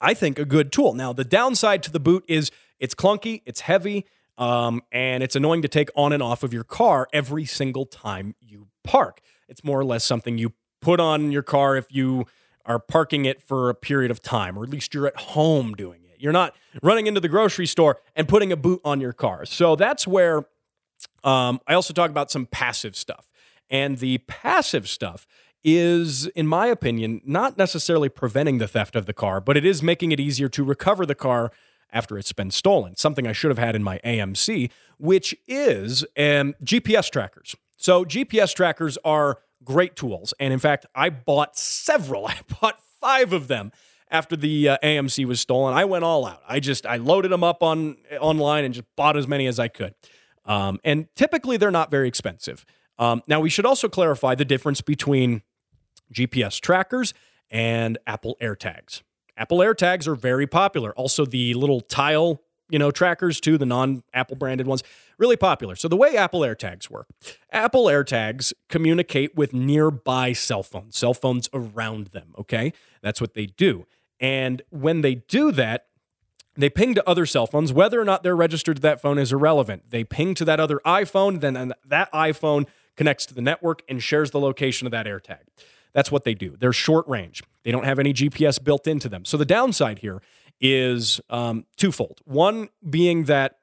I think, a good tool. Now, the downside to the boot is it's clunky, it's heavy, um, and it's annoying to take on and off of your car every single time you park. It's more or less something you put on your car if you are parking it for a period of time, or at least you're at home doing it. You're not running into the grocery store and putting a boot on your car. So that's where um, I also talk about some passive stuff. And the passive stuff is, in my opinion, not necessarily preventing the theft of the car, but it is making it easier to recover the car after it's been stolen. Something I should have had in my AMC, which is um, GPS trackers. So, GPS trackers are great tools. And in fact, I bought several, <laughs> I bought five of them after the uh, AMC was stolen. I went all out. I just I loaded them up on online and just bought as many as I could. Um, and typically they're not very expensive. Um, now we should also clarify the difference between GPS trackers and Apple AirTags. Apple AirTags are very popular. Also the little tile, you know, trackers too, the non-Apple branded ones, really popular. So the way Apple AirTags work, Apple AirTags communicate with nearby cell phones, cell phones around them, okay? That's what they do. And when they do that, they ping to other cell phones. Whether or not they're registered to that phone is irrelevant. They ping to that other iPhone, then that iPhone connects to the network and shares the location of that AirTag. That's what they do. They're short range. They don't have any GPS built into them. So the downside here is um, twofold. One being that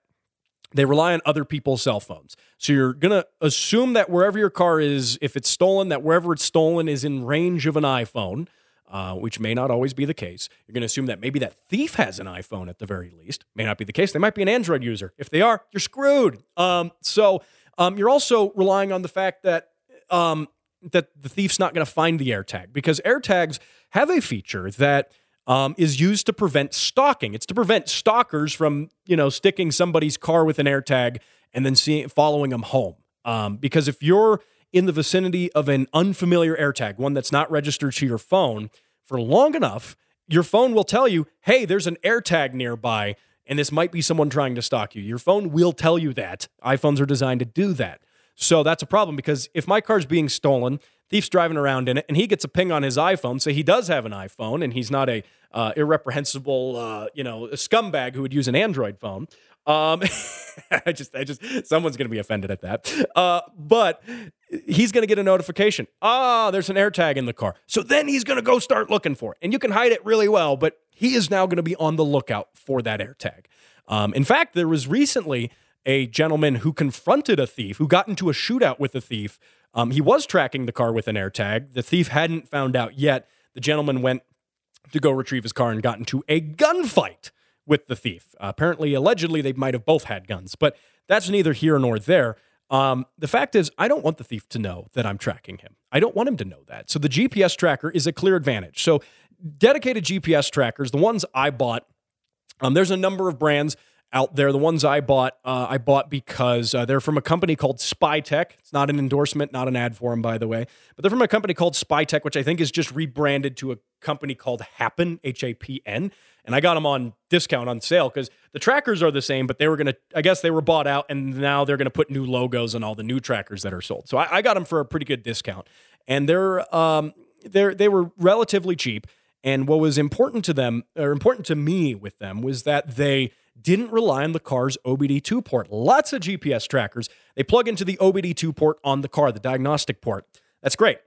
they rely on other people's cell phones. So you're going to assume that wherever your car is, if it's stolen, that wherever it's stolen is in range of an iPhone uh, which may not always be the case. You're going to assume that maybe that thief has an iPhone at the very least. May not be the case. They might be an Android user. If they are, you're screwed. Um, so um, you're also relying on the fact that um, that the thief's not going to find the AirTag because AirTags have a feature that um, is used to prevent stalking. It's to prevent stalkers from you know sticking somebody's car with an AirTag and then seeing following them home. Um, because if you're in the vicinity of an unfamiliar AirTag, one that's not registered to your phone, for long enough, your phone will tell you, hey, there's an AirTag nearby, and this might be someone trying to stalk you. Your phone will tell you that. iPhones are designed to do that. So that's a problem because if my car's being stolen, thief's driving around in it, and he gets a ping on his iPhone, say he does have an iPhone, and he's not a uh, irreprehensible, uh, you know, scumbag who would use an Android phone. Um, <laughs> I just, I just, someone's going to be offended at that. Uh, but he's going to get a notification. Ah, oh, there's an AirTag in the car. So then he's going to go start looking for it. And you can hide it really well, but he is now going to be on the lookout for that AirTag. Um, in fact, there was recently a gentleman who confronted a thief, who got into a shootout with a thief. Um, he was tracking the car with an AirTag. The thief hadn't found out yet. The gentleman went to go retrieve his car and got into a gunfight with the thief. Uh, apparently, allegedly, they might have both had guns, but that's neither here nor there. Um, the fact is, I don't want the thief to know that I'm tracking him. I don't want him to know that. So the GPS tracker is a clear advantage. So dedicated GPS trackers, the ones I bought, um, there's a number of brands out there. The ones I bought, uh, I bought because uh, they're from a company called Spytec. It's not an endorsement, not an ad for them, by the way, but they're from a company called Spytec, which I think is just rebranded to a company called Hapn, H A P N. And I got them on discount on sale because the trackers are the same, but they were going to, I guess they were bought out and now they're going to put new logos on all the new trackers that are sold. So I, I got them for a pretty good discount. And they're, um, they're, they were relatively cheap. And what was important to them, or important to me with them, was that they didn't rely on the car's OBD2 port. Lots of GPS trackers, they plug into the OBD2 port on the car, the diagnostic port. That's great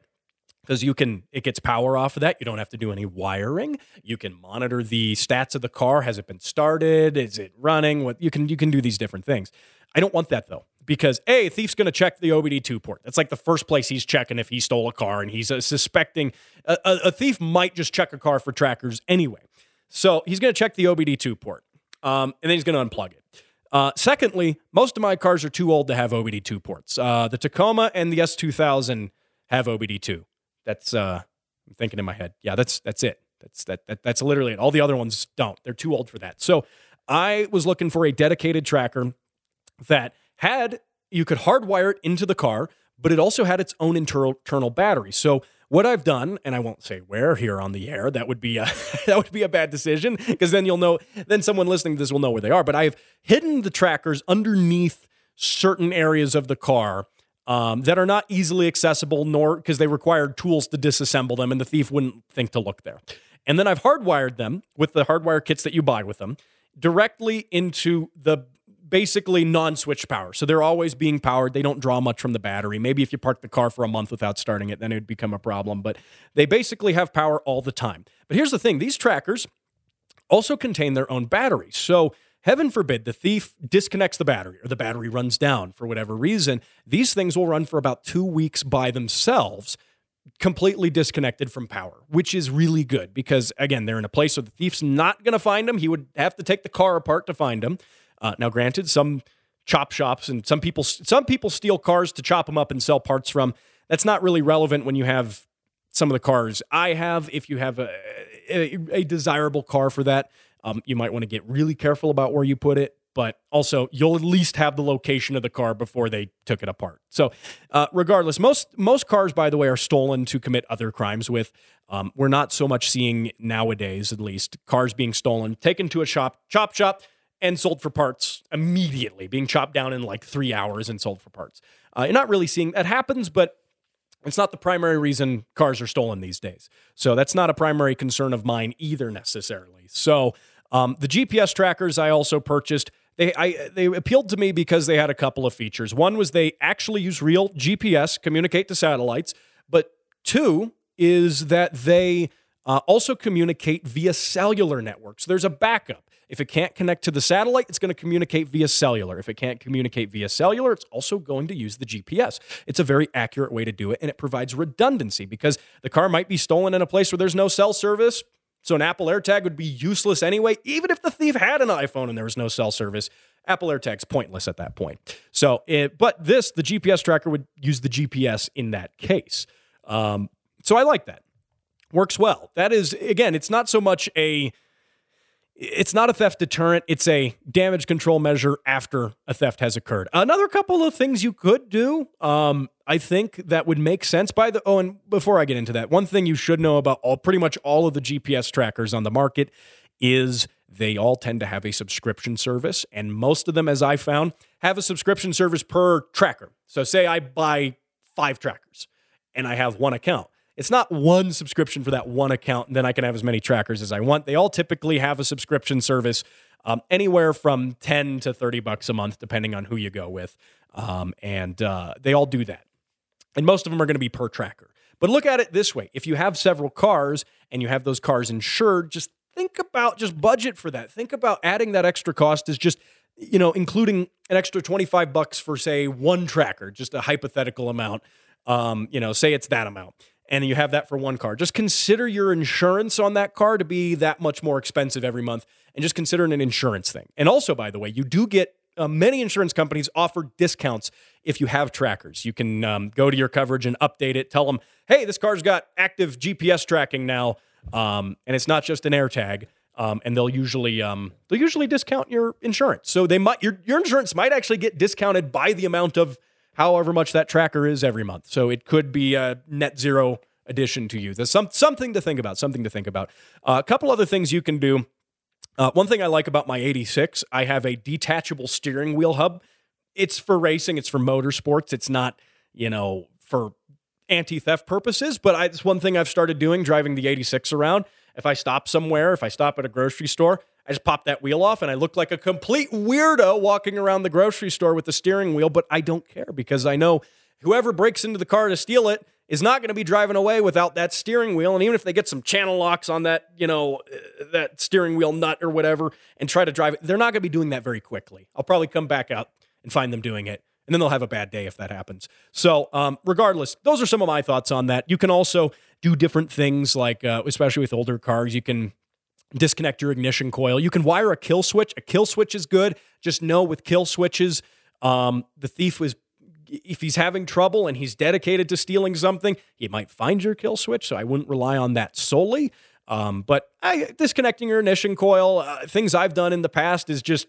because you can it gets power off of that you don't have to do any wiring you can monitor the stats of the car has it been started is it running what you can you can do these different things I don't want that though because a thief's going to check the OBD2 port. That's like the first place he's checking if he stole a car, and he's uh, suspecting a, a, a, thief might just check a car for trackers anyway. So he's going to check the OBD2 port, um, and then he's going to unplug it. Uh, secondly, most of my cars are too old to have OBD2 ports. Uh, the Tacoma and the S2000 have OBD2. That's uh, I'm thinking in my head. Yeah, that's that's it. That's that, that that's literally it. All the other ones don't. They're too old for that. So I was looking for a dedicated tracker that had you could hardwire it into the car, but it also had its own internal, battery. So what I've done, and I won't say where here on the air, that would be a, <laughs> that would be a bad decision because then you'll know, then someone listening to this will know where they are. But I've hidden the trackers underneath certain areas of the car um, that are not easily accessible, nor because they required tools to disassemble them, and the thief wouldn't think to look there. And then I've hardwired them with the hardwire kits that you buy with them directly into the basically non-switch power. So they're always being powered. They don't draw much from the battery. Maybe if you park the car for a month without starting it, then it would become a problem. But they basically have power all the time. But here's the thing: these trackers also contain their own batteries. So heaven forbid the thief disconnects the battery or the battery runs down for whatever reason. These things will run for about two weeks by themselves completely disconnected from power, which is really good because, again, they're in a place where the thief's not going to find them. He would have to take the car apart to find them. Uh, now, granted, some chop shops and some people some people steal cars to chop them up and sell parts from. That's not really relevant when you have some of the cars I have. If you have a, a, a desirable car for that, um, you might want to get really careful about where you put it. But also, you'll at least have the location of the car before they took it apart. So, uh, regardless, most most cars, by the way, are stolen to commit other crimes with. Um, we're not so much seeing nowadays, at least, cars being stolen, taken to a shop, chop shop, and sold for parts immediately, being chopped down in like three hours and sold for parts. Uh, you're not really seeing that happens, but it's not the primary reason cars are stolen these days. So that's not a primary concern of mine either necessarily. So um, the GPS trackers I also purchased. They I, they appealed to me because they had a couple of features. One was they actually use real GPS, communicate to satellites, but two is that they uh, also communicate via cellular networks. There's a backup. If it can't connect to the satellite, it's going to communicate via cellular. If it can't communicate via cellular, it's also going to use the GPS. It's a very accurate way to do it, and it provides redundancy because the car might be stolen in a place where there's no cell service. So an Apple AirTag would be useless anyway, even if the thief had an iPhone and there was no cell service. Apple AirTag's pointless at that point. So, it, but this, the GPS tracker would use the GPS in that case. Um, so I like that. Works well. That is, again, it's not so much a it's not a theft deterrent. It's a damage control measure after a theft has occurred. Another couple of things you could do, um, I think that would make sense. By the oh, and before I get into that, one thing you should know about all pretty much all of the GPS trackers on the market is they all tend to have a subscription service, and most of them, as I found, have a subscription service per tracker. So, say I buy five trackers and I have one account. It's not one subscription for that one account, and then I can have as many trackers as I want. They all typically have a subscription service, um, anywhere from 10 to 30 bucks a month, depending on who you go with. Um, and uh, they all do that. And most of them are going to be per tracker. But look at it this way if you have several cars and you have those cars insured, just think about just budget for that. Think about adding that extra cost is just you know, including an extra 25 bucks for say one tracker, just a hypothetical amount. Um, you know, say it's that amount and you have that for one car. Just consider your insurance on that car to be that much more expensive every month and just consider it an insurance thing. And also, by the way, you do get uh, many insurance companies offer discounts if you have trackers. You can um, go to your coverage and update it. Tell them, hey, this car's got active GPS tracking now, um, and it's not just an AirTag. Um, and they'll usually um, they'll usually discount your insurance. So they might your your insurance might actually get discounted by the amount of however much that tracker is every month. So it could be a net zero addition to you. There's some, something to think about, something to think about. Uh, a couple other things you can do. Uh, one thing I like about my 86, I have a detachable steering wheel hub. It's for racing, it's for motorsports. It's not, you know, for anti theft purposes, but I, it's one thing I've started doing driving the 86 around. If I stop somewhere, if I stop at a grocery store, I just pop that wheel off and I look like a complete weirdo walking around the grocery store with the steering wheel, but I don't care because I know whoever breaks into the car to steal it is not going to be driving away without that steering wheel. And even if they get some channel locks on that, you know, uh, that steering wheel nut or whatever and try to drive it, they're not going to be doing that very quickly. I'll probably come back out and find them doing it. And then they'll have a bad day if that happens. So, um, regardless, those are some of my thoughts on that. You can also do different things, like uh, especially with older cars, you can disconnect your ignition coil. You can wire a kill switch. A kill switch is good. Just know with kill switches, um, the thief was if he's having trouble and he's dedicated to stealing something, he might find your kill switch. So I wouldn't rely on that solely. Um, but I, disconnecting your ignition coil, uh, things I've done in the past is just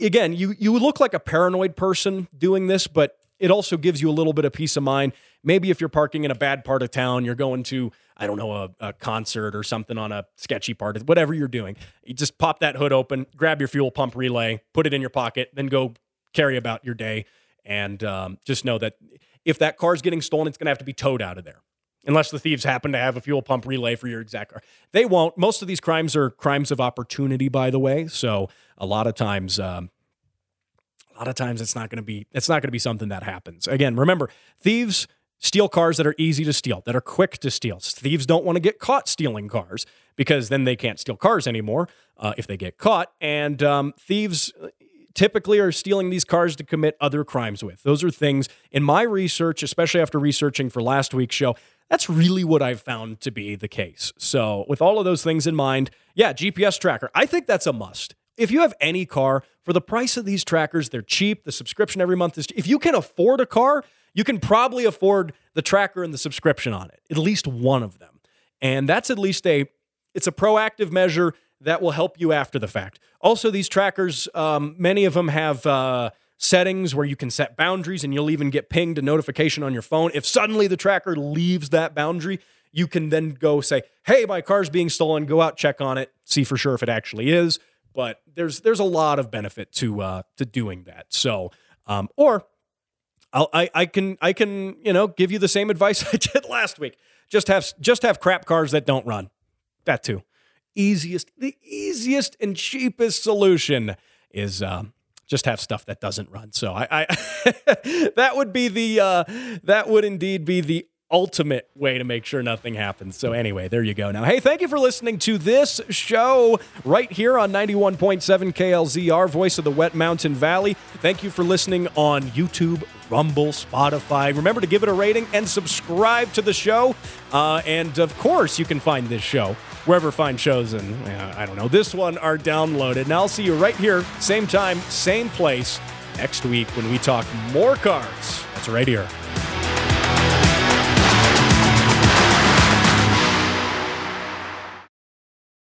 again, you you look like a paranoid person doing this, but it also gives you a little bit of peace of mind. Maybe if you're parking in a bad part of town, you're going to I don't know a, a concert or something on a sketchy part of whatever you're doing. You just pop that hood open, grab your fuel pump relay, put it in your pocket, then go carry about your day, and um, just know that if that car's getting stolen, it's going to have to be towed out of there unless the thieves happen to have a fuel pump relay for your exact car. They won't. Most of these crimes are crimes of opportunity, by the way. So a lot of times, um, lot of times it's not going to be it's not going to be something that happens. Again, remember, thieves steal cars that are easy to steal, that are quick to steal. Thieves don't want to get caught stealing cars because then they can't steal cars anymore uh, if they get caught. And um, thieves typically are stealing these cars to commit other crimes with. Those are things in my research, especially after researching for last week's show. That's really what I've found to be the case. So, with all of those things in mind, yeah, GPS tracker. I think that's a must. If you have any car, for the price of these trackers, they're cheap. The subscription every month is if you can afford a car, you can probably afford the tracker and the subscription on it. At least one of them. And that's at least a it's a proactive measure that will help you after the fact. Also, these trackers, um, many of them have uh, settings where you can set boundaries and you'll even get pinged a notification on your phone. If suddenly the tracker leaves that boundary, you can then go say, "Hey, my car's being stolen. Go out, check on it, see for sure if it actually is." But there's there's a lot of benefit to uh, to doing that. So, um, or I'll, I I can I can you know give you the same advice <laughs> I did last week. Just have just have crap cars that don't run. That too. Easiest the easiest and cheapest solution is um, just have stuff that doesn't run. So I, I <laughs> that would be the uh, that would indeed be the ultimate way to make sure nothing happens. So anyway, there you go. Now, hey, thank you for listening to this show right here on 91.7 KLZR, voice of the Wet Mountain Valley. Thank you for listening on YouTube, Rumble, Spotify. Remember to give it a rating and subscribe to the show. Uh, and of course, you can find this show wherever fine shows and uh, I don't know, this one are downloaded. And I'll see you right here, same time, same place next week when we talk more cars. That's right here